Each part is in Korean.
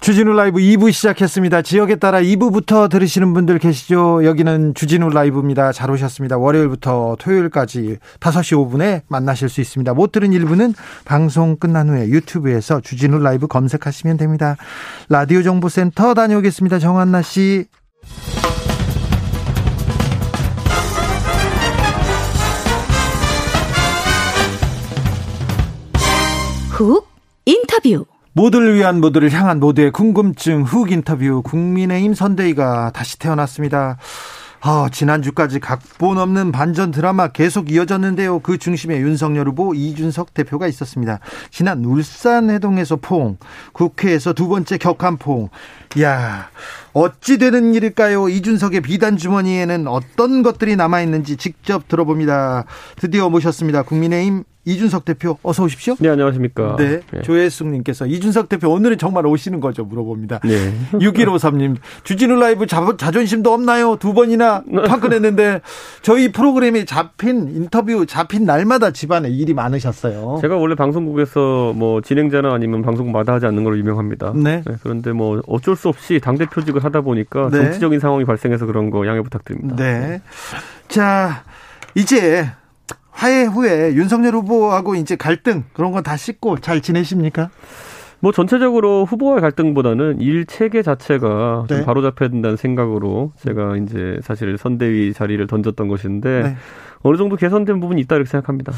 주진우 라이브 2부 시작했습니다. 지역에 따라 2부부터 들으시는 분들 계시죠? 여기는 주진우 라이브입니다. 잘 오셨습니다. 월요일부터 토요일까지 5시 5분에 만나실 수 있습니다. 못 들은 1부는 방송 끝난 후에 유튜브에서 주진우 라이브 검색하시면 됩니다. 라디오 정보센터 다녀오겠습니다. 정한나 씨. 훅 인터뷰 모두를 위한 모두를 향한 모두의 궁금증 훅 인터뷰 국민의힘 선대위가 다시 태어났습니다. 아, 지난주까지 각본 없는 반전 드라마 계속 이어졌는데요. 그 중심에 윤석열 후보 이준석 대표가 있었습니다. 지난 울산 해동에서 포옹, 국회에서 두 번째 격한 포옹. 야, 어찌 되는 일일까요? 이준석의 비단 주머니에는 어떤 것들이 남아 있는지 직접 들어봅니다. 드디어 모셨습니다. 국민의힘 이준석 대표 어서 오십시오. 네, 안녕하십니까. 네. 네. 조혜숙 님께서 이준석 대표 오늘은 정말 오시는 거죠? 물어봅니다. 네. 6153님 주진우 라이브 자, 자존심도 없나요? 두 번이나 파근했는데 저희 프로그램이 잡힌 인터뷰 잡힌 날마다 집안에 일이 많으셨어요. 제가 원래 방송국에서 뭐 진행자나 아니면 방송국 마다 하지 않는 걸로 유명합니다. 네. 네. 그런데 뭐 어쩔 수 없이 당 대표직을 하다 보니까 네. 정치적인 상황이 발생해서 그런 거 양해 부탁드립니다. 네. 자 이제 화해 후에 윤석열 후보하고 이제 갈등 그런 건 다 씻고 잘 지내십니까? 뭐 전체적으로 후보와의 갈등보다는 일 체계 자체가 네. 좀 바로 잡혀야 된다는 생각으로 제가 이제 사실 선대위 자리를 던졌던 것인데 네. 어느 정도 개선된 부분이 있다 이렇게 생각합니다.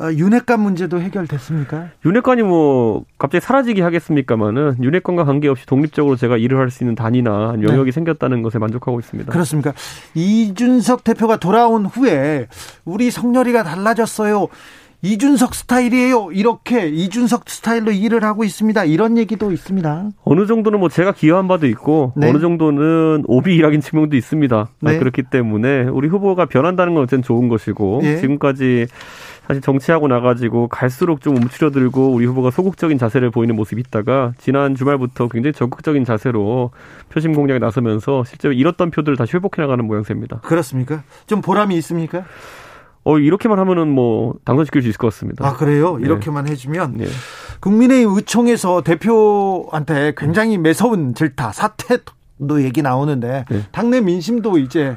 어, 윤핵관 문제도 해결됐습니까? 윤핵관이 뭐 갑자기 사라지기 하겠습니까마는 윤핵관과 관계없이 독립적으로 제가 일을 할 수 있는 단위나 영역이 네. 생겼다는 것에 만족하고 있습니다. 그렇습니까? 이준석 대표가 돌아온 후에 우리 성렬이가 달라졌어요. 이준석 스타일이에요. 이렇게 이준석 스타일로 일을 하고 있습니다. 이런 얘기도 있습니다. 어느 정도는 뭐 제가 기여한 바도 있고 네. 어느 정도는 오비 일하긴 측면도 있습니다. 네. 그렇기 때문에 우리 후보가 변한다는 건 어쨌든 좋은 것이고 네. 지금까지 사실 정치하고 나가지고 갈수록 좀 움츠려들고 우리 후보가 소극적인 자세를 보이는 모습이 있다가 지난 주말부터 굉장히 적극적인 자세로 표심 공략에 나서면서 실제로 잃었던 표들을 다시 회복해 나가는 모양새입니다. 그렇습니까? 좀 보람이 있습니까? 어 이렇게만 하면은 뭐 당선시킬 수 있을 것 같습니다. 아 그래요? 네. 이렇게만 해주면 네. 국민의힘 의총에서 대표한테 굉장히 매서운 질타 사태도 얘기 나오는데 네. 당내 민심도 이제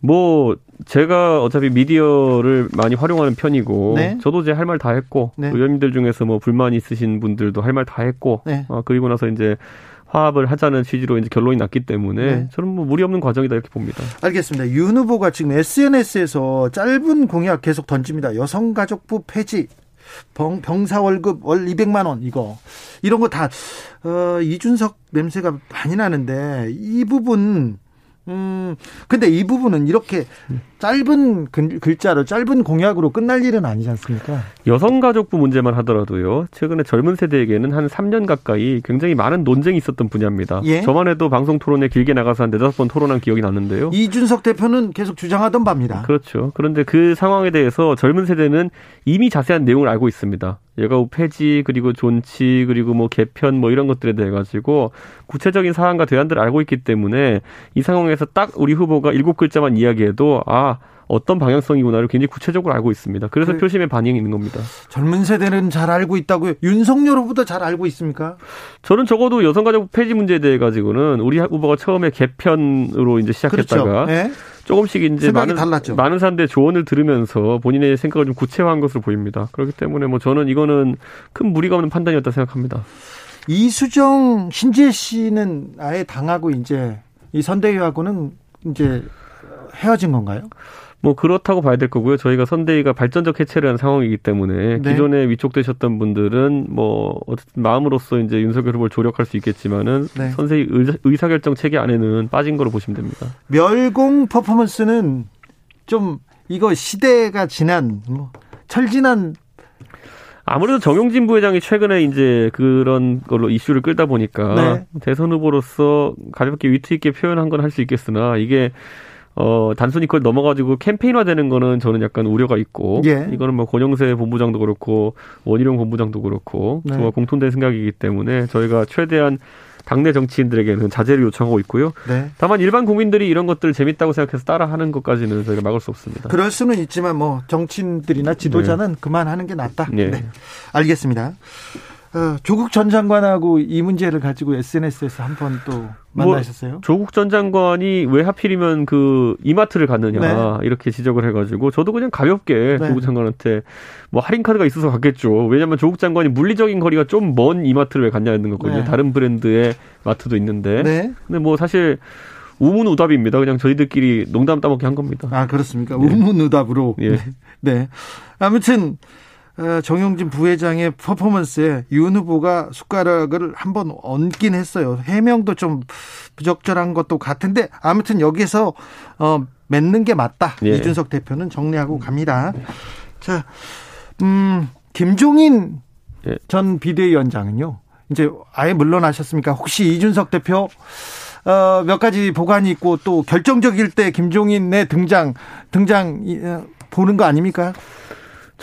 뭐 제가 어차피 미디어를 많이 활용하는 편이고 네. 저도 이제 할 말 다 했고 네. 의원님들 중에서 뭐 불만 있으신 분들도 할 말 다 했고 네. 어, 그리고 나서 이제 화합을 하자는 취지로 이제 결론이 났기 때문에 네. 저는 뭐 무리 없는 과정이다 이렇게 봅니다. 알겠습니다. 윤 후보가 지금 SNS에서 짧은 공약 계속 던집니다. 여성가족부 폐지, 병, 사 월급 월 200만 원 이거 이런 거 다 어, 이준석 냄새가 많이 나는데 이 부분 음, 근데 이 부분은 이렇게 짧은 글자로 짧은 공약으로 끝날 일은 아니지 않습니까? 여성가족부 문제만 하더라도요. 최근에 젊은 세대에게는 한 3년 가까이 굉장히 많은 논쟁이 있었던 분야입니다. 예? 저만 해도 방송 토론에 길게 나가서 한 네다섯 번 토론한 기억이 났는데요. 이준석 대표는 계속 주장하던 바입니다. 그렇죠. 그런데 그 상황에 대해서 젊은 세대는 이미 자세한 내용을 알고 있습니다. 여가부 폐지 그리고 존치 그리고 뭐 개편 뭐 이런 것들에 대해 가지고 구체적인 사안과 대안들을 알고 있기 때문에 이 상황에서 딱 우리 후보가 일곱 글자만 이야기해도 아 어떤 방향성이구나를 굉장히 구체적으로 알고 있습니다. 그래서 그 표심의 반응이 있는 겁니다. 젊은 세대는 잘 알고 있다고요. 윤석열 후보도 잘 알고 있습니까? 저는 적어도 여성가족 폐지 문제에 대해 가지고는 우리 후보가 처음에 개편으로 이제 시작했다가 그렇죠. 네? 조금씩 이제 많은 달랐죠. 많은 사람들의 조언을 들으면서 본인의 생각을 좀 구체화한 것으로 보입니다. 그렇기 때문에 뭐 저는 이거는 큰 무리가 없는 판단이었다 생각합니다. 이수정 신재 씨는 아예 당하고 이제 이 선대위하고는 이제 헤어진 건가요? 뭐 그렇다고 봐야 될 거고요. 저희가 선대위가 발전적 해체를 한 상황이기 때문에 네. 기존에 위촉되셨던 분들은 뭐 어쨌든 마음으로서 이제 윤석열 후보를 조력할 수 있겠지만은 네. 선대위 의사, 결정 체계 안에는 빠진 거로 보시면 됩니다. 멸공 퍼포먼스는 좀 이거 시대가 지난 뭐 철지난 아무래도 정용진 부회장이 최근에 이제 그런 걸로 이슈를 끌다 보니까 네. 대선 후보로서 가볍게 위트 있게 표현한 건 할 수 있겠으나 이게 어, 단순히 그걸 넘어가지고 캠페인화되는 거는 저는 약간 우려가 있고, 예. 이거는 뭐 권영세 본부장도 그렇고, 원희룡 본부장도 그렇고, 네. 정말 공통된 생각이기 때문에 저희가 최대한 당내 정치인들에게는 자제를 요청하고 있고요. 네. 다만 일반 국민들이 이런 것들을 재밌다고 생각해서 따라하는 것까지는 저희가 막을 수 없습니다. 그럴 수는 있지만 뭐 정치인들이나 지도자는 네. 그만하는 게 낫다. 네. 네. 알겠습니다. 어, 조국 전 장관하고 이 문제를 가지고 SNS에서 한 번 또 만나셨어요? 뭐, 조국 전 장관이 왜 하필이면 그 이마트를 갔느냐 네. 이렇게 지적을 해가지고 저도 그냥 가볍게 네. 조국 장관한테 뭐 할인 카드가 있어서 갔겠죠. 왜냐하면 조국 장관이 물리적인 거리가 좀 먼 이마트를 왜 갔냐는 거거든요. 네. 다른 브랜드의 마트도 있는데. 네. 근데 뭐 사실 우문우답입니다. 그냥 저희들끼리 농담 따먹기 한 겁니다. 아 그렇습니까? 네. 우문우답으로. 예. 네. 아무튼 어, 정용진 부회장의 퍼포먼스에 윤 후보가 숟가락을 한번 얹긴 했어요. 해명도 좀 부적절한 것도 같은데 아무튼 여기서 어, 맺는 게 맞다. 예. 이준석 대표는 정리하고 갑니다. 자, 음, 김종인 예. 전 비대위원장은요. 이제 아예 물러나셨습니까? 혹시 이준석 대표 어, 몇 가지 보관이 있고 또 결정적일 때 김종인의 등장 등장 어, 보는 거 아닙니까?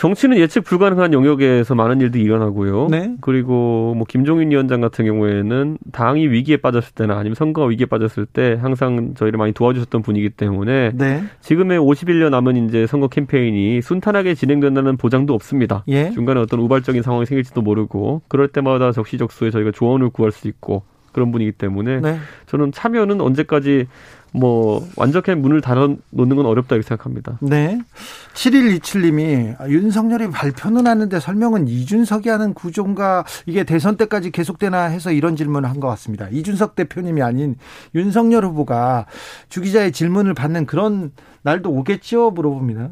정치는 예측 불가능한 영역에서 많은 일들이 일어나고요. 네. 그리고 뭐 김종인 위원장 같은 경우에는 당이 위기에 빠졌을 때나 아니면 선거가 위기에 빠졌을 때 항상 저희를 많이 도와주셨던 분이기 때문에 네. 지금의 51년 남은 이제 선거 캠페인이 순탄하게 진행된다는 보장도 없습니다. 예. 중간에 어떤 우발적인 상황이 생길지도 모르고 그럴 때마다 적시적소에 저희가 조언을 구할 수 있고 그런 분이기 때문에 네. 저는 참여는 언제까지 뭐 완전히 문을 닫아 놓는 건 어렵다 고 생각합니다. 네. 7127님이 윤석열이 발표는 하는데 설명은 이준석이 하는 구조인가 이게 대선 때까지 계속되나 해서 이런 질문을 한 것 같습니다. 이준석 대표님이 아닌 윤석열 후보가 주 기자의 질문을 받는 그런 날도 오겠죠 물어봅니다.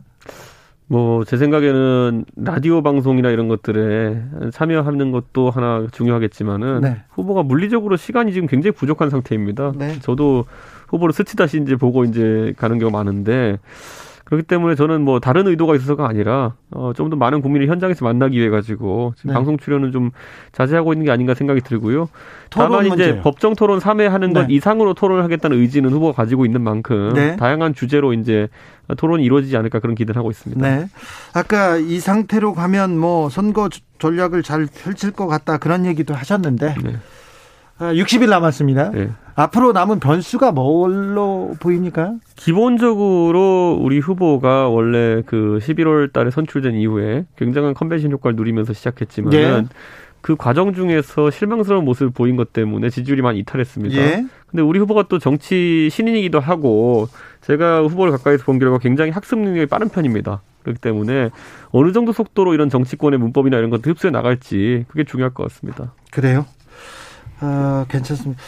뭐, 제 생각에는 라디오 방송이나 이런 것들에 참여하는 것도 하나 중요하겠지만은 네. 후보가 물리적으로 시간이 지금 굉장히 부족한 상태입니다. 네. 저도 후보를 스치다시 이제 보고 이제 가는 경우가 많은데 그렇기 때문에 저는 뭐 다른 의도가 있어서가 아니라 어, 좀 더 많은 국민을 현장에서 만나기 위해 가지고 지금 네. 방송 출연은 좀 자제하고 있는 게 아닌가 생각이 들고요. 다만 이제 문제예요. 법정 토론 3회 하는 것 네. 이상으로 토론을 하겠다는 의지는 후보가 가지고 있는 만큼 네. 다양한 주제로 이제 토론이 이루어지지 않을까 그런 기대를 하고 있습니다. 네. 아까 이 상태로 가면 뭐 선거 전략을 잘 펼칠 것 같다 그런 얘기도 하셨는데 네. 60일 아, 남았습니다. 네. 앞으로 남은 변수가 뭘로 보입니까? 기본적으로 우리 후보가 원래 그 11월 달에 선출된 이후에 굉장한 컨벤션 효과를 누리면서 시작했지만 예. 그 과정 중에서 실망스러운 모습을 보인 것 때문에 지지율이 많이 이탈했습니다. 예. 근데 우리 후보가 또 정치 신인이기도 하고 제가 후보를 가까이서 본 결과 굉장히 학습 능력이 빠른 편입니다. 그렇기 때문에 어느 정도 속도로 이런 정치권의 문법이나 이런 것들 흡수해 나갈지 그게 중요할 것 같습니다. 그래요? 어, 괜찮습니다.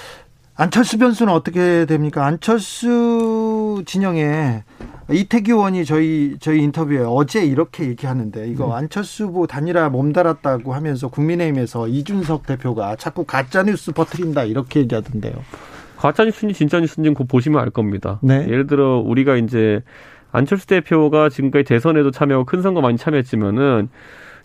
안철수 변수는 어떻게 됩니까? 안철수 진영에 이태규 의원이 저희 저희 인터뷰에 어제 이렇게 얘기하는데 이거 네. 안철수 후보 단일화 몸달았다고 하면서 국민의힘에서 이준석 대표가 자꾸 가짜 뉴스 퍼뜨린다 이렇게 얘기하던데요. 가짜 뉴스인지 진짜 뉴스인지 곧 보시면 알 겁니다. 네. 예를 들어 우리가 이제 안철수 대표가 지금까지 대선에도 참여하고 큰 선거 많이 참여했지만은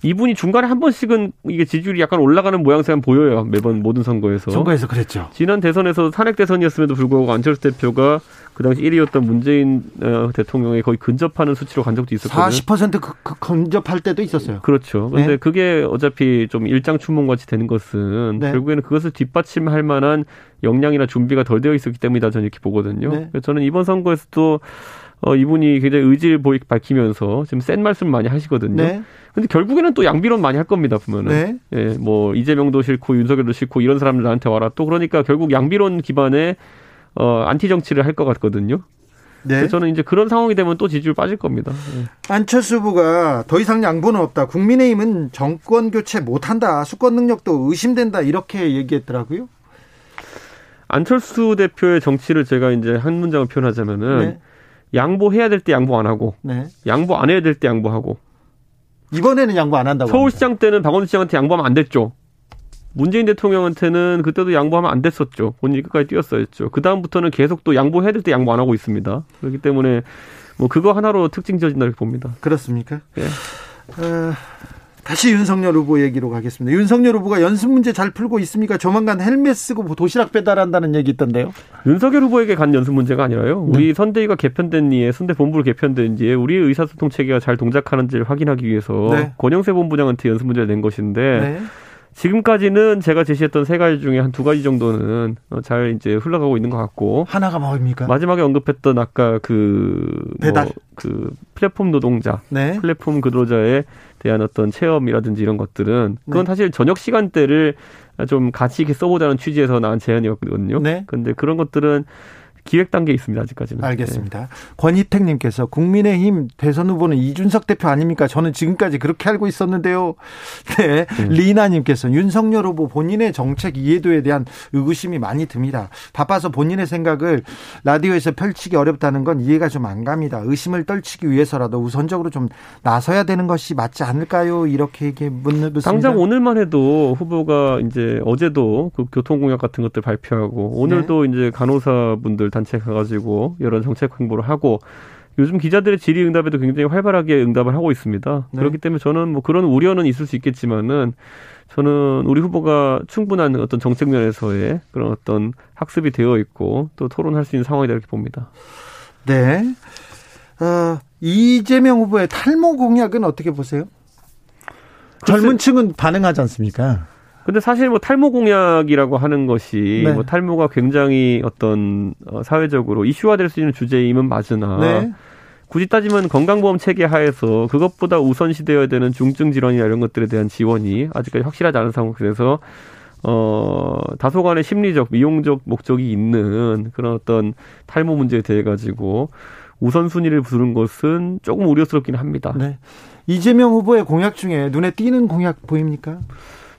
이분이 중간에 한 번씩은 이게 지지율이 약간 올라가는 모양새가 보여요. 매번 모든 선거에서. 선거에서 그랬죠. 지난 대선에서 탄핵 대선이었음에도 불구하고 안철수 대표가 그 당시 1위였던 문재인 어, 대통령에 거의 근접하는 수치로 간 적도 있었거든요. 40% 그, 그 근접할 때도 있었어요. 그렇죠. 그런데 네. 그게 어차피 좀 일장 춘몽 같이 되는 것은 네. 결국에는 그것을 뒷받침할 만한 역량이나 준비가 덜 되어 있었기 때문이다 저는 이렇게 보거든요. 네. 저는 이번 선거에서도 어, 이분이 굉장히 의지를 보이, 밝히면서 지금 센 말씀 을 많이 하시거든요. 네. 근데 결국에는 또 양비론 많이 할 겁니다, 보면은. 네. 예, 뭐, 이재명도 싫고, 윤석열도 싫고, 이런 사람들 나한테 와라. 또 그러니까 결국 양비론 기반의, 어, 안티 정치를 할 것 같거든요. 네. 저는 이제 그런 상황이 되면 또 지지율 빠질 겁니다. 네. 안철수 후보가 더 이상 양보는 없다. 국민의힘은 정권 교체 못한다. 수권 능력도 의심된다. 이렇게 얘기했더라고요. 안철수 대표의 정치를 제가 이제 한 문장을 표현하자면은 네. 양보해야 될 때 양보 안 하고 네. 양보 안 해야 될 때 양보하고 이번에는 양보 안 한다고 서울시장 합니다. 때는 박원순 시장한테 양보하면 안 됐죠. 문재인 대통령한테는 그때도 양보하면 안 됐었죠. 본인이 끝까지 뛰었어야죠. 그 다음부터는 계속 또 양보해야 될 때 양보 안 하고 있습니다. 그렇기 때문에 뭐 그거 하나로 특징 지어진다 이렇게 봅니다. 그렇습니까? 예. 어, 다시 윤석열 후보 얘기로 가겠습니다. 윤석열 후보가 연습 문제 잘 풀고 있습니까? 조만간 헬멧 쓰고 도시락 배달한다는 얘기 있던데요. 윤석열 후보에게 간 연습 문제가 아니라요. 네. 우리 선대위가 개편된 뒤에 선대 본부를 개편된 뒤에 우리의 의사소통 체계가 잘 동작하는지를 확인하기 위해서 네. 권영세 본부장한테 연습 문제를 낸 것인데 네. 지금까지는 제가 제시했던 세 가지 중에 한 두 가지 정도는 어, 잘 이제 흘러가고 있는 것 같고 하나가 뭐입니까? 마지막에 언급했던 아까 그 배달 뭐 그 플랫폼 노동자, 네. 플랫폼 근로자에 대한 어떤 체험이라든지 이런 것들은 그건 네. 사실 저녁 시간대를 좀 같이 이렇게 써보자는 취지에서 나온 제안이었거든요. 네. 근데 그런 것들은 기획 단계에 있습니다. 아직까지는. 알겠습니다. 네. 권희택님께서 국민의힘 대선 후보는 이준석 대표 아닙니까? 저는 지금까지 그렇게 알고 있었는데요. 네. 음. 리나님께서 윤석열 후보 본인의 정책 이해도에 대한 의구심이 많이 듭니다. 바빠서 본인의 생각을 라디오에서 펼치기 어렵다는 건 이해가 좀 안 갑니다. 의심을 떨치기 위해서라도 우선적으로 좀 나서야 되는 것이 맞지 않을까요? 이렇게 얘기 묻습니다. 당장 오늘만 해도 후보가 이제 어제도 그 교통공약 같은 것들 발표하고 오늘도 네. 이제 간호사분들 단체 가가지고 여러 정책 홍보를 하고 요즘 기자들의 질의응답에도 굉장히 활발하게 응답을 하고 있습니다. 네. 그렇기 때문에 저는 뭐 그런 우려는 있을 수 있겠지만은 저는 우리 후보가 충분한 어떤 정책 면에서의 그런 어떤 학습이 되어 있고 또 토론할 수 있는 상황이다 이렇게 봅니다. 네. 어, 이재명 후보의 탈모 공약은 어떻게 보세요? 젊은 층은 반응하지 않습니까? 근데 사실 뭐 탈모 공약이라고 하는 것이 네. 뭐 탈모가 굉장히 어떤 어, 사회적으로 이슈화될 수 있는 주제임은 맞으나 네. 굳이 따지면 건강보험 체계 하에서 그것보다 우선시되어야 되는 중증 질환이나 이런 것들에 대한 지원이 아직까지 확실하지 않은 상황에서 어 다소간의 심리적 미용적 목적이 있는 그런 어떤 탈모 문제에 대해 가지고 우선순위를 부르는 것은 조금 우려스럽긴 합니다. 네. 이재명 후보의 공약 중에 눈에 띄는 공약 보입니까?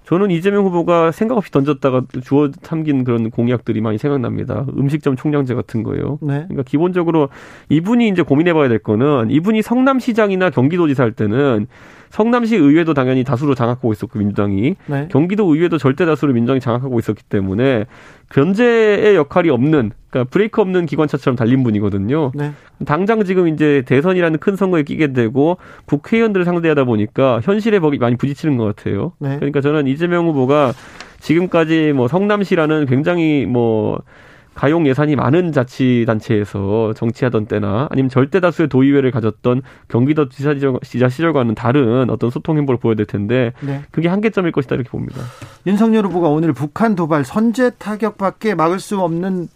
저는 이재명 후보가 생각 없이 던졌다가 주워 삼긴 그런 공약들이 많이 생각납니다. 음식점 총량제 같은 거예요. 네. 그러니까 기본적으로 이분이 이제 고민해봐야 될 거는 이분이 성남시장이나 경기도지사 할 때는 성남시 의회도 당연히 다수로 장악하고 있었고 민주당이 네. 경기도 의회도 절대 다수로 민주당이 장악하고 있었기 때문에 견제의 역할이 없는 그러니까 브레이크 없는 기관차처럼 달린 분이거든요. 네. 당장 지금 이제 대선이라는 큰 선거에 끼게 되고 국회의원들을 상대하다 보니까 현실에 많이 부딪히는 것 같아요. 네. 그러니까 저는 이재명 후보가 지금까지 뭐 성남시라는 굉장히 뭐 가용 예산이 많은 자치단체에서 정치하던 때나 아니면 절대 다수의 도의회를 가졌던 경기도 지사 시절, 과는 다른 어떤 소통 행보를 보여야 될 텐데 네. 그게 한계점일 것이다 이렇게 봅니다. 윤석열 후보가 오늘 북한 도발 선제 타격밖에 막을 수 없는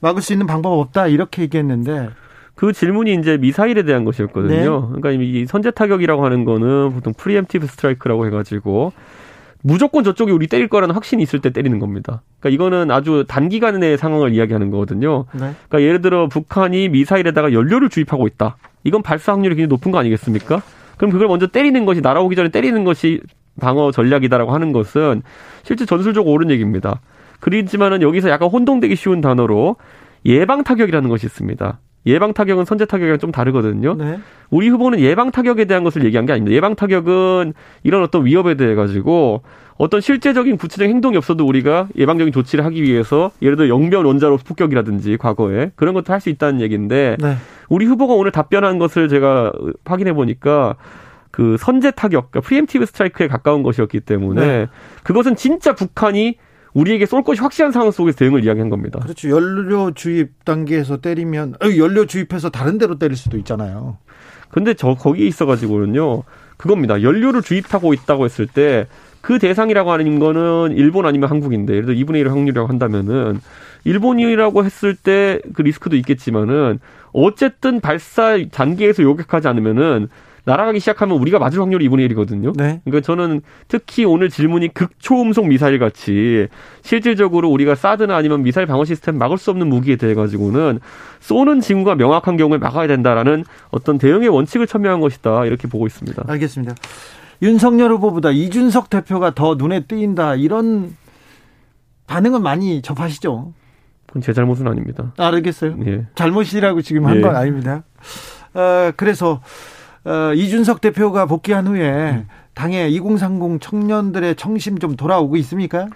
막을 수 있는 방법 없다 이렇게 얘기했는데 그 질문이 이제 미사일에 대한 것이었거든요. 네. 그러니까 이 선제 타격이라고 하는 거는 보통 preemptive strike라고 해가지고 무조건 저쪽이 우리 때릴 거라는 확신이 있을 때 때리는 겁니다. 그러니까 이거는 아주 단기간의 상황을 이야기하는 거거든요. 네. 그러니까 예를 들어 북한이 미사일에다가 연료를 주입하고 있다. 이건 발사 확률이 굉장히 높은 거 아니겠습니까? 그럼 그걸 먼저 때리는 것이 날아오기 전에 때리는 것이 방어 전략이다라고 하는 것은 실제 전술적으로 옳은 얘기입니다. 그렇지만은 여기서 약간 혼동되기 쉬운 단어로 예방 타격이라는 것이 있습니다. 예방 타격은 선제 타격이랑 좀 다르거든요. 네. 우리 후보는 예방 타격에 대한 것을 얘기한 게 아닙니다. 예방 타격은 이런 어떤 위협에 대해 가지고 어떤 실제적인 구체적인 행동이 없어도 우리가 예방적인 조치를 하기 위해서 예를 들어 영변 원자로 폭격이라든지 과거에 그런 것도 할 수 있다는 얘기인데 네. 우리 후보가 오늘 답변한 것을 제가 확인해 보니까 그 선제 타격, 그러니까 preemptive strike에 가까운 것이었기 때문에 네. 그것은 진짜 북한이 우리에게 쏠 것이 확실한 상황 속에서 대응을 이야기한 겁니다. 그렇죠. 연료 주입 단계에서 때리면 어, 연료 주입해서 다른 데로 때릴 수도 있잖아요. 근데 저 거기에 있어 가지고는요. 그겁니다. 연료를 주입하고 있다고 했을 때 그 대상이라고 하는 거는 일본 아니면 한국인데 예를 들어 2분의 1 확률이라고 한다면은 일본이라고 했을 때 그 리스크도 있겠지만은 어쨌든 발사 단계에서 요격하지 않으면은 날아가기 시작하면 우리가 맞을 확률이 2분의 1이거든요. 네. 그러니까 저는 특히 오늘 질문이 극초음속 미사일 같이 실질적으로 우리가 사드나 아니면 미사일 방어 시스템 막을 수 없는 무기에 대해 가지고는 쏘는 징후가 명확한 경우에 막아야 된다라는 어떤 대응의 원칙을 첨예한 것이다 이렇게 보고 있습니다. 알겠습니다. 윤석열 후보보다 이준석 대표가 더 눈에 띄인다 이런 반응은 많이 접하시죠? 그건 제 잘못은 아닙니다. 알겠어요. 예. 잘못이라고 지금 한건 예. 아닙니다. 어, 그래서 어, 이준석 대표가 복귀한 후에 음. 당의 2030 청년들의 청심 좀 돌아오고 있습니까?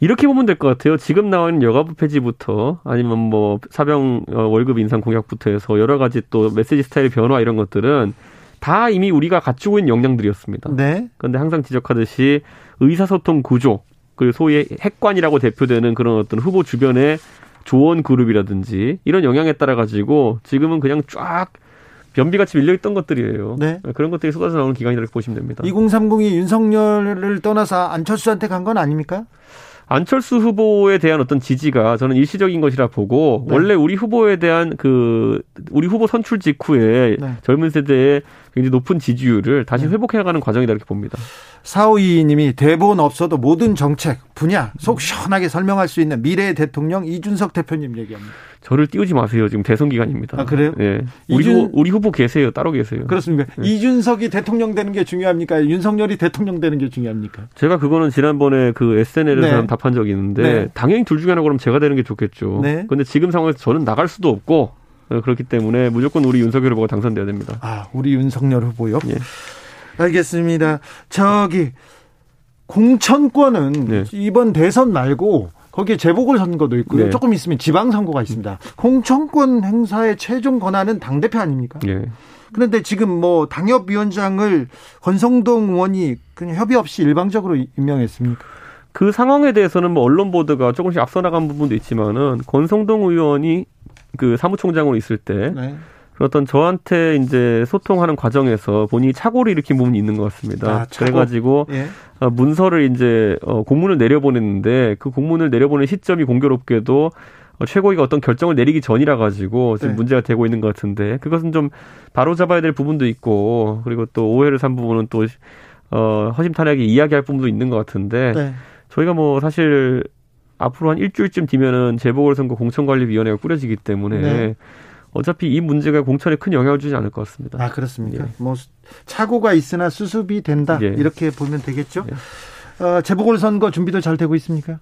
이렇게 보면 될 것 같아요. 지금 나온 여가부 폐지부터 아니면 뭐 사병 어, 월급 인상 공약부터 해서 여러 가지 또 메시지 스타일 변화 이런 것들은 다 이미 우리가 갖추고 있는 역량들이었습니다. 네. 그런데 항상 지적하듯이 의사소통 구조 그리고 소위 핵관이라고 대표되는 그런 어떤 후보 주변의 조언 그룹이라든지 이런 영향에 따라 가지고 지금은 그냥 쫙 변비같이 밀려있던 것들이에요. 네. 그런 것들이 쏟아져 나오는 기간이라고 보시면 됩니다. 2030이 윤석열을 떠나서 안철수한테 간 건 아닙니까? 안철수 후보에 대한 어떤 지지가 저는 일시적인 것이라 보고 네. 원래 우리 후보에 대한 그 우리 후보 선출 직후에 네. 젊은 세대의 굉장히 높은 지지율을 다시 네. 회복해가는 과정이다 이렇게 봅니다. 사오이님이 대본 없어도 모든 정책 분야 속 시원하게 설명할 수 있는 미래의 대통령 이준석 대표님 얘기합니다. 저를 띄우지 마세요. 지금 대선 기간입니다. 아 그래요? 예. 우리 이준... 후보, 우리 후보 계세요. 따로 계세요. 그렇습니까? 네. 이준석이 대통령 되는 게 중요합니까? 윤석열이 대통령 되는 게 중요합니까? 제가 그거는 지난번에 그 SNL에서 네. 답한 적이 있는데 네. 당연히 둘 중에 하나 그럼 제가 되는 게 좋겠죠. 네. 근데 지금 상황에서 저는 나갈 수도 없고 어, 그렇기 때문에 무조건 우리 윤석열 후보가 당선돼야 됩니다. 아, 우리 윤석열 후보요? 예. 알겠습니다. 저기 공천권은 네. 이번 대선 말고 거기에 재보궐 선거도 있고요. 네. 조금 있으면 지방 선거가 있습니다. 공천권 행사의 최종 권한은 당 대표 아닙니까? 네. 그런데 지금 뭐 당협위원장을 권성동 의원이 그냥 협의 없이 일방적으로 임명했습니까? 그 상황에 대해서는 뭐 언론 보도가 조금씩 앞서 나간 부분도 있지만은 권성동 의원이 그 사무총장으로 있을 때 네. 어떤 저한테 이제 소통하는 과정에서 본인이 착오를 일으킨 부분이 있는 것 같습니다. 아, 그래가지고 예. 어, 문서를 이제 어, 공문을 내려보냈는데 그 공문을 내려보낸 시점이 공교롭게도 어, 최고위가 어떤 결정을 내리기 전이라 가지고 지금 네. 문제가 되고 있는 것 같은데 그것은 좀 바로 잡아야 될 부분도 있고 그리고 또 오해를 산 부분은 또 어, 허심탄회하게 이야기할 부분도 있는 것 같은데 네. 저희가 뭐 사실 앞으로 한 일주일쯤 뒤면은 재보궐선거 공천관리위원회가 꾸려지기 때문에 네. 어차피 이 문제가 공천에 큰 영향을 주지 않을 것 같습니다. 아 그렇습니까? 예. 뭐 착오가 있으나 수습이 된다 예. 이렇게 보면 되겠죠. 예. 어, 재보궐 선거 준비도 잘 되고 있습니까?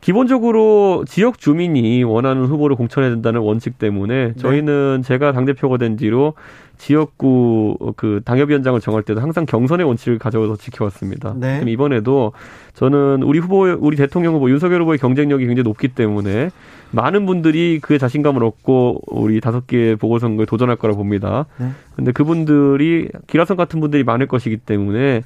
기본적으로 지역 주민이 원하는 후보를 공천해야 된다는 원칙 때문에 네. 저희는 제가 당대표가 된 뒤로 지역구 그 당협위원장을 정할 때도 항상 경선의 원칙을 가져서 지켜왔습니다. 네. 그럼 이번에도 저는 우리 후보, 우리 대통령 후보 윤석열 후보의 경쟁력이 굉장히 높기 때문에 많은 분들이 그의 자신감을 얻고 우리 다섯 개의 보궐선거에 도전할 거라 봅니다. 네. 근데 그분들이 기라성 같은 분들이 많을 것이기 때문에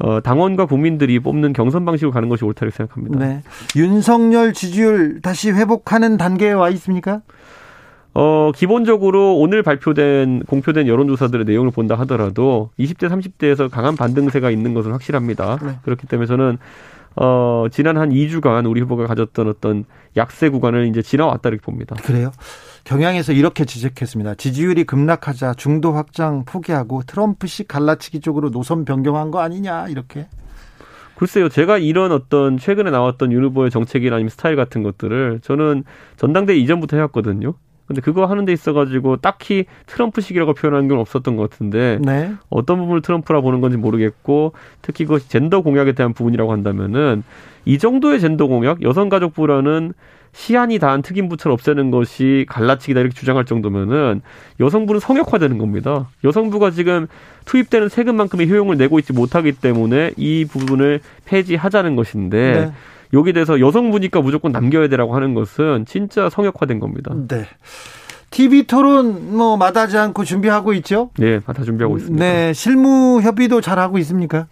어, 당원과 국민들이 뽑는 경선 방식으로 가는 것이 옳다고 생각합니다. 네. 윤석열 지지율 다시 회복하는 단계에 와 있습니까? 어, 기본적으로 오늘 발표된, 공표된 여론조사들의 내용을 본다 하더라도 20대, 30대에서 강한 반등세가 있는 것은 확실합니다. 네. 그렇기 때문에 저는 어, 지난 한 2주간 우리 후보가 가졌던 어떤 약세 구간을 이제 지나왔다 이렇게 봅니다. 그래요? 경향에서 이렇게 지적했습니다. 지지율이 급락하자 중도 확장 포기하고 트럼프식 갈라치기 쪽으로 노선 변경한 거 아니냐 이렇게. 글쎄요, 제가 이런 어떤 최근에 나왔던 윤 후보의 정책이나 아니면 스타일 같은 것들을 저는 전당대 이전부터 해왔거든요. 근데 그거 하는 데 있어가지고 딱히 트럼프식이라고 표현하는 건 없었던 것 같은데 네. 어떤 부분을 트럼프라 보는 건지 모르겠고 특히 그 젠더 공약에 대한 부분이라고 한다면은 이 정도의 젠더 공약 여성가족부라는 시한이 다한 특임부처를 없애는 것이 갈라치기다 이렇게 주장할 정도면은 여성부는 성역화되는 겁니다. 여성부가 지금 투입되는 세금만큼의 효용을 내고 있지 못하기 때문에 이 부분을 폐지하자는 것인데 네. 여기 대해서 여성부니까 무조건 남겨야 되라고 하는 것은 진짜 성역화된 겁니다. 네. TV 토론 뭐 마다하지 않고 준비하고 있죠? 네, 다 준비하고 있습니다. 네, 실무 협의도 잘 하고 있습니까?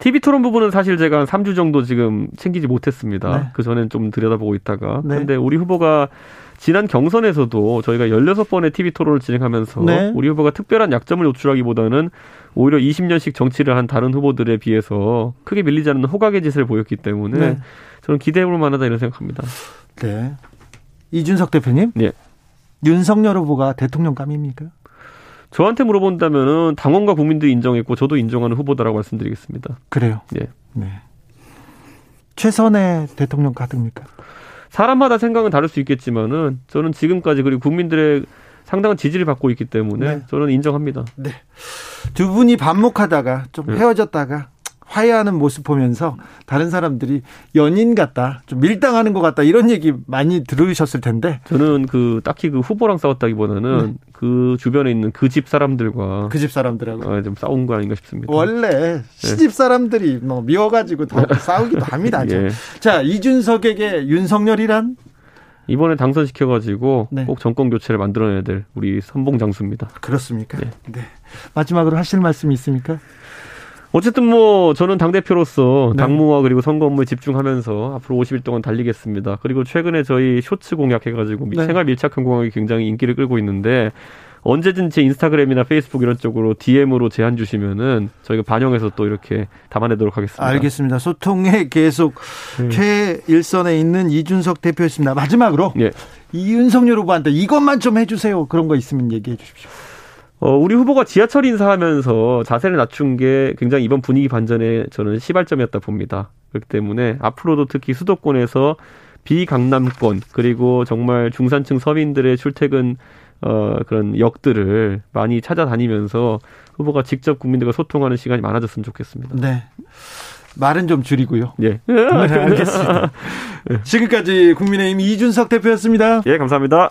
TV 토론 부분은 사실 제가 한 3주 정도 지금 챙기지 못했습니다. 네. 그 전엔 좀 들여다보고 있다가. 네. 근데 우리 후보가 지난 경선에서도 저희가 16번의 TV 토론을 진행하면서 네. 우리 후보가 특별한 약점을 노출하기보다는 오히려 20년씩 정치를 한 다른 후보들에 비해서 크게 밀리지 않는 호각의 짓을 보였기 때문에 네. 저는 기대해 볼 만하다 이런 생각합니다. 네. 이준석 대표님. 네. 윤석열 후보가 대통령감입니까? 저한테 물어본다면은 당원과 국민들이 인정했고 저도 인정하는 후보다라고 말씀드리겠습니다. 그래요? 예. 네. 최선의 대통령 가득입니까? 사람마다 생각은 다를 수 있겠지만은 저는 지금까지 그리고 국민들의 상당한 지지를 받고 있기 때문에 네. 저는 인정합니다. 네. 두 분이 반목하다가 좀 네. 헤어졌다가 화해하는 모습 보면서 다른 사람들이 연인 같다, 좀 밀당하는 것 같다 이런 얘기 많이 들으셨을 텐데 저는 그 딱히 그 후보랑 싸웠다기보다는 네. 그 주변에 있는 그 집 사람들과 그 집 사람들하고 아, 좀 싸운 거 아닌가 싶습니다. 원래 시집 사람들이 뭐 미워가지고 더 싸우기도 합니다. 예. 자 이준석에게 윤석열이란 이번에 당선시켜가지고 네. 꼭 정권 교체를 만들어내야 될 우리 선봉 장수입니다. 그렇습니까? 네. 네. 마지막으로 하실 말씀이 있습니까? 어쨌든 뭐 저는 당 대표로서 네. 당무와 그리고 선거 업무에 집중하면서 앞으로 50일 동안 달리겠습니다. 그리고 최근에 저희 쇼츠 공약해가지고 네. 생활 밀착형 공약이 굉장히 인기를 끌고 있는데 언제든 제 인스타그램이나 페이스북 이런 쪽으로 DM으로 제안 주시면은 저희가 반영해서 또 이렇게 담아내도록 하겠습니다. 알겠습니다. 소통에 계속 네. 최일선에 있는 이준석 대표였습니다. 마지막으로 네. 이윤석열 후보한테 이것만 좀 해주세요. 그런 거 있으면 얘기해 주십시오. 어, 우리 후보가 지하철 인사하면서 자세를 낮춘 게 굉장히 이번 분위기 반전에 저는 시발점이었다 봅니다. 그렇기 때문에 앞으로도 특히 수도권에서 비강남권 그리고 정말 중산층 서민들의 출퇴근 어, 그런 역들을 많이 찾아다니면서 후보가 직접 국민들과 소통하는 시간이 많아졌으면 좋겠습니다. 네. 말은 좀 줄이고요. 예. 네, 알겠습니다. 지금까지 국민의힘 이준석 대표였습니다. 예, 감사합니다.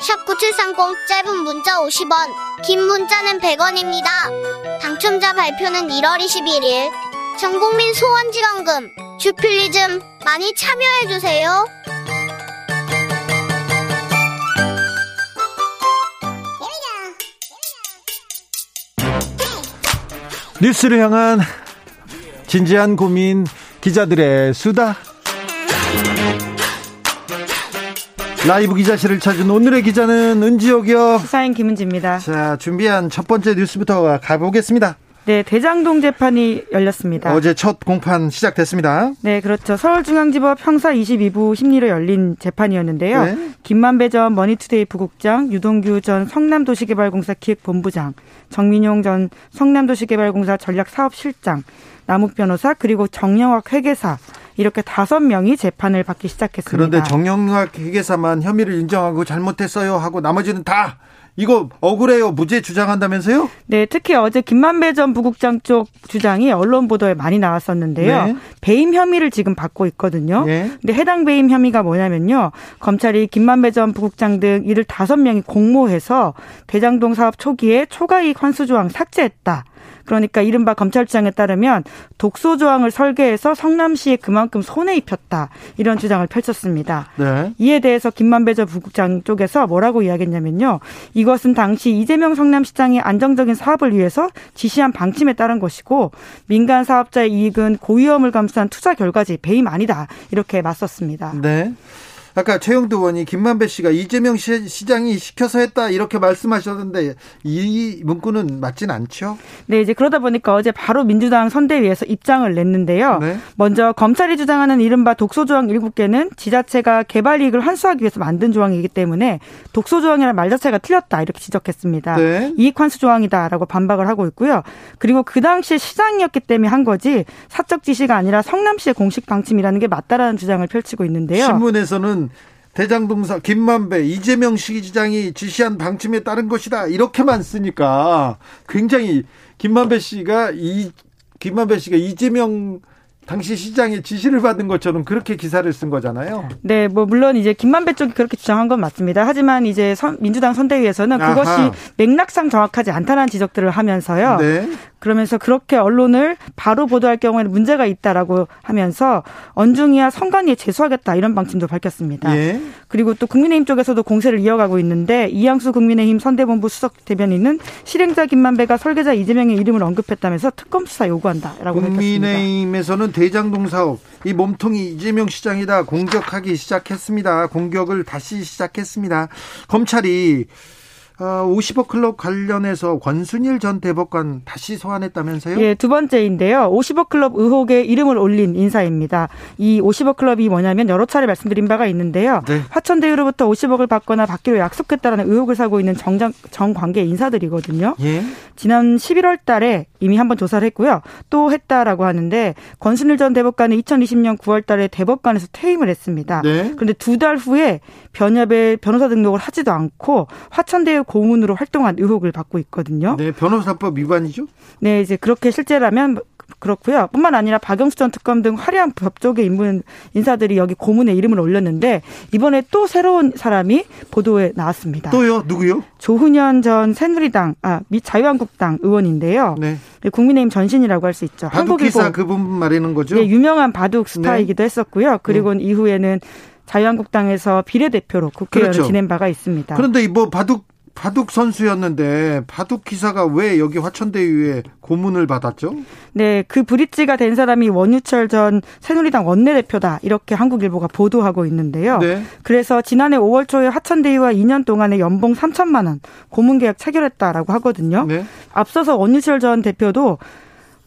샵9730 짧은 문자 50원 긴 문자는 100원입니다. 당첨자 발표는 1월 21일 전국민 소원지원금 주필리즘 많이 참여해주세요. 뉴스를 향한 진지한 고민 기자들의 수다 라이브 기자실을 찾은 오늘의 기자는 은지옥이요 시사인 김은지입니다 자 준비한 첫 번째 뉴스부터 가보겠습니다 네, 대장동 재판이 열렸습니다. 어제 첫 공판 시작됐습니다. 네, 그렇죠. 서울중앙지법 형사 22부 심리로 열린 재판이었는데요. 네. 김만배 전 머니투데이 부국장, 유동규 전 성남도시개발공사 기획본부장, 정민용 전 성남도시개발공사 전략사업실장, 남욱 변호사 그리고 정영학 회계사 이렇게 다섯 명이 재판을 받기 시작했습니다. 그런데 정영학 회계사만 혐의를 인정하고 잘못했어요 하고 나머지는 다 이거 억울해요. 무죄 주장한다면서요? 네, 특히 어제 김만배 전 부국장 쪽 주장이 언론 보도에 많이 나왔었는데요. 네. 배임 혐의를 지금 받고 있거든요. 네. 근데 해당 배임 혐의가 뭐냐면요. 검찰이 김만배 전 부국장 등 이들 다섯 명이 공모해서 대장동 사업 초기에 초과이익 환수 조항 삭제했다. 그러니까 이른바 검찰 주장에 따르면 독소 조항을 설계해서 성남시에 그만큼 손해 입혔다 이런 주장을 펼쳤습니다. 네. 이에 대해서 김만배 전 부국장 쪽에서 뭐라고 이야기했냐면요. 이것은 당시 이재명 성남시장이 안정적인 사업을 위해서 지시한 방침에 따른 것이고 민간 사업자의 이익은 고위험을 감수한 투자 결과지 배임 아니다 이렇게 맞섰습니다. 네. 아까 최영도 의원이 김만배 씨가 이재명 시 장이 시켜서 했다 이렇게 말씀하셨는데 이 문구는 맞진 않죠? 네, 이제 그러다 보니까 어제 바로 민주당 선대위에서 입장을 냈는데요. 네. 먼저 검찰이 주장하는 이른바 독소 조항 7개는 지자체가 개발 이익을 환수하기 위해서 만든 조항이기 때문에 독소 조항이라는 말 자체가 틀렸다 이렇게 지적했습니다. 네. 이익 환수 조항이다라고 반박을 하고 있고요. 그리고 그 당시 시장이었기 때문에 한 거지 사적 지시가 아니라 성남시의 공식 방침이라는 게 맞다라는 주장을 펼치고 있는데요. 신문에서는 대장동사 김만배 이재명 시장이 지시한 방침에 따른 것이다 이렇게만 쓰니까 굉장히 김만배 씨가 이 김만배 씨가 이재명 당시 시장의 지시를 받은 것처럼 그렇게 기사를 쓴 거잖아요. 네, 뭐 물론 이제 김만배 쪽이 그렇게 주장한 건 맞습니다. 하지만 이제 선, 민주당 선대위에서는 그것이 아하. 맥락상 정확하지 않다는 지적들을 하면서요. 네. 그러면서 그렇게 언론을 바로 보도할 경우에는 문제가 있다라고 하면서 언중이야 선관위에 제소하겠다 이런 방침도 밝혔습니다. 예. 그리고 또 국민의힘 쪽에서도 공세를 이어가고 있는데 이양수 국민의힘 선대본부 수석 대변인은 실행자 김만배가 설계자 이재명의 이름을 언급했다면서 특검 수사 요구한다라고 국민의힘에서는 대장동 사업 이 몸통이 이재명 시장이다 공격하기 시작했습니다. 공격을 다시 시작했습니다. 검찰이 50억 어, 클럽 관련해서 권순일 전 대법관 다시 소환했다면서요? 예, 두 번째인데요. 50억 클럽 의혹에 이름을 올린 인사입니다. 이 50억 클럽이 뭐냐면 여러 차례 말씀드린 바가 있는데요. 네. 화천대유로부터 50억을 받거나 받기로 약속했다는 의혹을 사고 있는 정장, 정관계 인사들이거든요. 예. 지난 11월 달에 이미 한번 조사를 했고요. 또 했다라고 하는데 권순일 전 대법관은 2020년 9월 달에 대법관에서 퇴임을 했습니다. 네. 그런데 두 달 후에 변협에 변호사 등록을 하지도 않고 화천대유 고문으로 활동한 의혹을 받고 있거든요. 네, 변호사법 위반이죠? 네, 이제 그렇게 실제라면 그렇고요. 뿐만 아니라 박영수 전 특검 등 화려한 법조계 인문 인사들이 여기 고문에 이름을 올렸는데 이번에 또 새로운 사람이 보도에 나왔습니다. 또요? 누구요? 조훈현 전 새누리당 아미 자유한국당 의원인데요. 네. 국민의힘 전신이라고 할 수 있죠. 바둑 기사 그분 말하는 거죠? 네, 유명한 바둑 스타이기도 네. 했었고요. 그리고 음. 이후에는 자유한국당에서 비례대표로 국회의원을 그렇죠. 지낸 바가 있습니다. 그런데 뭐 바둑 바둑 선수였는데 바둑 기사가 왜 여기 화천대유에 고문을 받았죠? 네, 그 브릿지가 된 사람이 원유철 전 새누리당 원내대표다 이렇게 한국일보가 보도하고 있는데요. 네. 그래서 지난해 5월 초에 화천대유와 2년 동안의 연봉 3천만 원 고문 계약 체결했다라고 하거든요. 네. 앞서서 원유철 전 대표도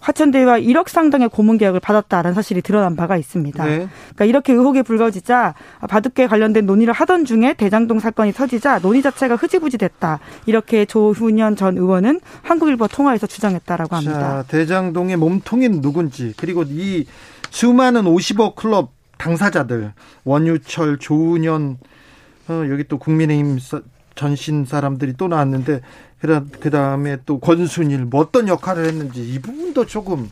화천대유와 1억 상당의 고문 계약을 받았다라는 사실이 드러난 바가 있습니다. 네. 그러니까 이렇게 의혹이 불거지자 바둑계 관련된 논의를 하던 중에 대장동 사건이 터지자 논의 자체가 흐지부지 됐다. 이렇게 조훈현 전 의원은 한국일보 통화에서 주장했다라고 합니다. 자, 대장동의 몸통인 누군지 그리고 이 수많은 50억 클럽 당사자들 원유철, 조훈현 어, 여기 또 국민의힘 전신 사람들이 또 나왔는데 그 다음에 또 권순일 뭐 어떤 역할을 했는지 이 부분도 조금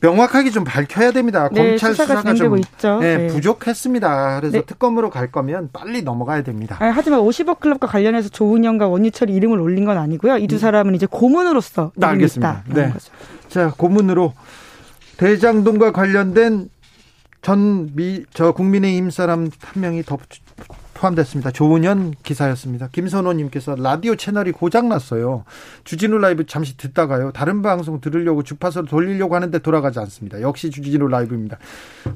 명확하게 좀 밝혀야 됩니다. 네, 검찰 수사가, 수사가 좀 있죠. 네, 네. 부족했습니다. 그래서 네. 특검으로 갈 거면 빨리 넘어가야 됩니다. 아니, 하지만 50억 클럽과 관련해서 조은영과 원유철이 이름을 올린 건 아니고요. 이 두 사람은 이제 고문으로서 네, 알겠습니다. 네. 거죠. 자, 고문으로 대장동과 관련된 전 미 저 국민의힘 사람 한 명이 더 포함됐습니다. 조은현 기사였습니다. 김선호님께서 라디오 채널이 고장났어요. 주진우 라이브 잠시 듣다가요. 다른 방송 들으려고 주파수를 돌리려고 하는데 돌아가지 않습니다. 역시 주진우 라이브입니다.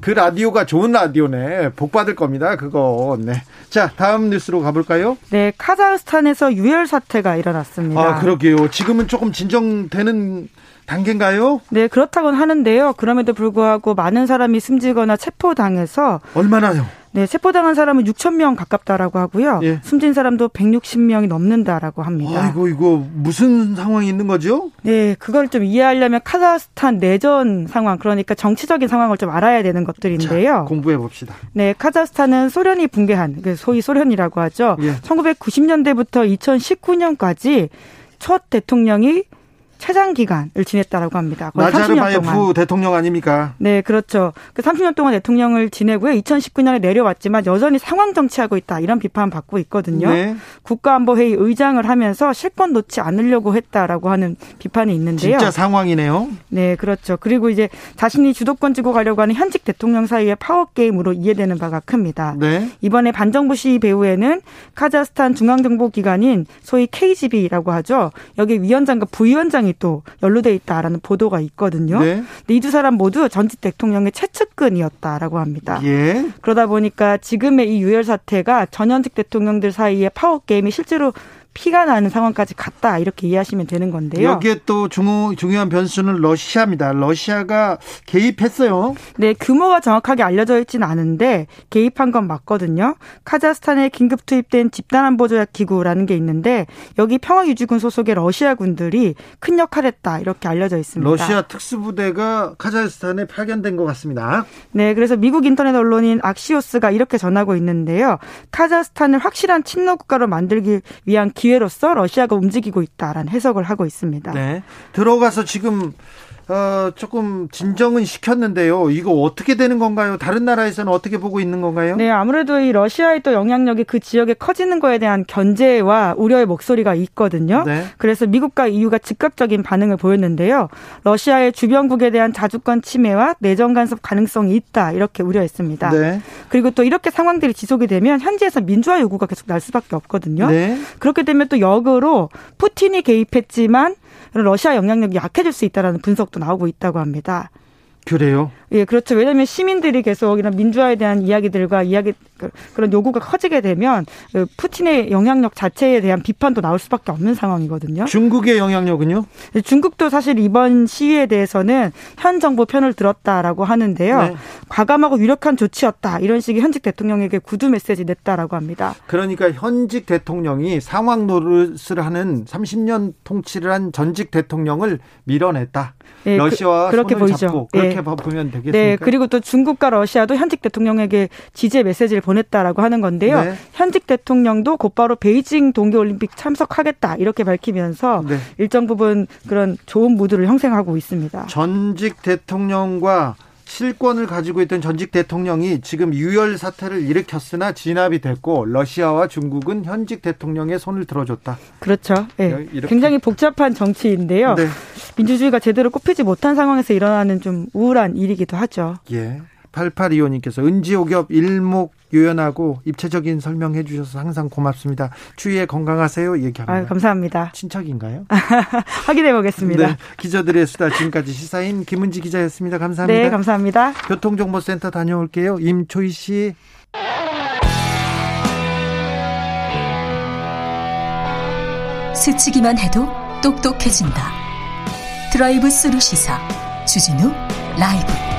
그 라디오가 좋은 라디오네. 복 받을 겁니다. 그거. 네. 자, 다음 뉴스로 가볼까요? 네. 카자흐스탄에서 유혈 사태가 일어났습니다. 아, 그러게요. 지금은 조금 진정되는 단계인가요? 네, 그렇다고는 하는데요. 그럼에도 불구하고 많은 사람이 숨지거나 체포당해서 얼마나요? 네, 체포당한 사람은 6천 명 가깝다라고 하고요. 예. 숨진 사람도 160명이 넘는다라고 합니다. 아이고 이거 무슨 상황이 있는 거죠? 네, 그걸 좀 이해하려면 카자흐스탄 내전 상황 그러니까 정치적인 상황을 좀 알아야 되는 것들인데요. 자, 공부해 봅시다. 네, 카자흐스탄은 소련이 붕괴한 그 소위 소련이라고 하죠. 예. 1990년대부터 2019년까지 첫 대통령이 최장 기간을 지냈다라고 합니다. 나자르바예프 대통령 아닙니까? 네, 그렇죠. 그 30년 동안 대통령을 지내고요. 2019년에 내려왔지만 여전히 상황 정치하고 있다 이런 비판 받고 있거든요. 네. 국가안보회의 의장을 하면서 실권 놓지 않으려고 했다라고 하는 비판이 있는데요. 진짜 상황이네요. 네, 그렇죠. 그리고 이제 자신이 주도권 쥐고 가려고 하는 현직 대통령 사이의 파워 게임으로 이해되는 바가 큽니다. 네. 이번에 반정부 시위 배후에는 카자흐스탄 중앙정보기관인 소위 KGB라고 하죠. 여기 위원장과 부위원장이 사람이 또 연루돼 있다라는 보도가 있거든요. 네. 근데 이 두 사람 모두 전직 대통령의 최측근이었다라고 합니다. 예. 그러다 보니까 지금의 이 유혈 사태가 전현직 대통령들 사이의 파워 게임이 실제로 피가 나는 상황까지 갔다 이렇게 이해하시면 되는 건데요. 여기에 또 중요, 중요한 변수는 러시아입니다. 러시아가 개입했어요. 네, 규모가 정확하게 알려져 있지는 않은데 개입한 건 맞거든요. 카자흐스탄에 긴급 투입된 집단안보조약 기구라는 게 있는데 여기 평화유지군 소속의 러시아 군들이 큰 역할을 했다 이렇게 알려져 있습니다. 러시아 특수부대가 카자흐스탄에 파견된 것 같습니다. 네, 그래서 미국 인터넷 언론인 악시오스가 이렇게 전하고 있는데요. 카자흐스탄을 확실한 친러 국가로 만들기 위한 기 회로서 러시아가 움직이고 있다라는 해석을 하고 있습니다. 네. 들어가서 지금 어, 조금 진정은 시켰는데요. 이거 어떻게 되는 건가요? 다른 나라에서는 어떻게 보고 있는 건가요? 네, 아무래도 이 러시아의 또 영향력이 그 지역에 커지는 거에 대한 견제와 우려의 목소리가 있거든요. 네. 그래서 미국과 EU가 즉각적인 반응을 보였는데요. 러시아의 주변국에 대한 자주권 침해와 내정 간섭 가능성이 있다 이렇게 우려했습니다. 네. 그리고 또 이렇게 상황들이 지속이 되면 현지에서 민주화 요구가 계속 날 수밖에 없거든요. 네. 그렇게 되면 또 역으로 푸틴이 개입했지만 러시아 영향력이 약해질 수 있다라는 분석도 나오고 있다고 합니다. 그래요? 예, 그렇죠. 왜냐하면 시민들이 계속 이런 민주화에 대한 이야기들과 이야기 그, 그런 요구가 커지게 되면 그 푸틴의 영향력 자체에 대한 비판도 나올 수밖에 없는 상황이거든요. 중국의 영향력은요? 중국도 사실 이번 시위에 대해서는 현 정부 편을 들었다라고 하는데요. 네. 과감하고 유력한 조치였다. 이런 식의 현직 대통령에게 구두 메시지 냈다라고 합니다. 그러니까 현직 대통령이 상황 노릇을 하는 30년 통치를 한 전직 대통령을 밀어냈다. 네, 러시아와 그, 렇게 보이죠. 그렇게 네. 보면 되겠습니까? 네, 그리고 또 중국과 러시아도 현직 대통령에게 지지의 메시지를 보냈다라고 하는 건데요. 네. 현직 대통령도 곧바로 베이징 동계올림픽 참석하겠다 이렇게 밝히면서 네. 일정 부분 그런 좋은 무드를 형성하고 있습니다. 전직 대통령과 실권을 가지고 있던 전직 대통령이 지금 유혈 사태를 일으켰으나 진압이 됐고 러시아와 중국은 현직 대통령의 손을 들어줬다. 그렇죠. 네. 굉장히 복잡한 정치인데요. 네. 민주주의가 제대로 꼽히지 못한 상황에서 일어나는 좀 우울한 일이기도 하죠. 예. 8825님께서 은지오겹 일목 요연하고 입체적인 설명해 주셔서 항상 고맙습니다. 추위에 건강하세요. 얘기합니다. 아유, 감사합니다. 친척인가요? 확인해 보겠습니다. 네, 기자들의 수다 지금까지 시사인 김은지 기자였습니다. 감사합니다. 네, 감사합니다. 교통정보센터 다녀올게요. 임초희 씨. 스치기만 해도 똑똑해진다. 드라이브 스루 시사 주진우 라이브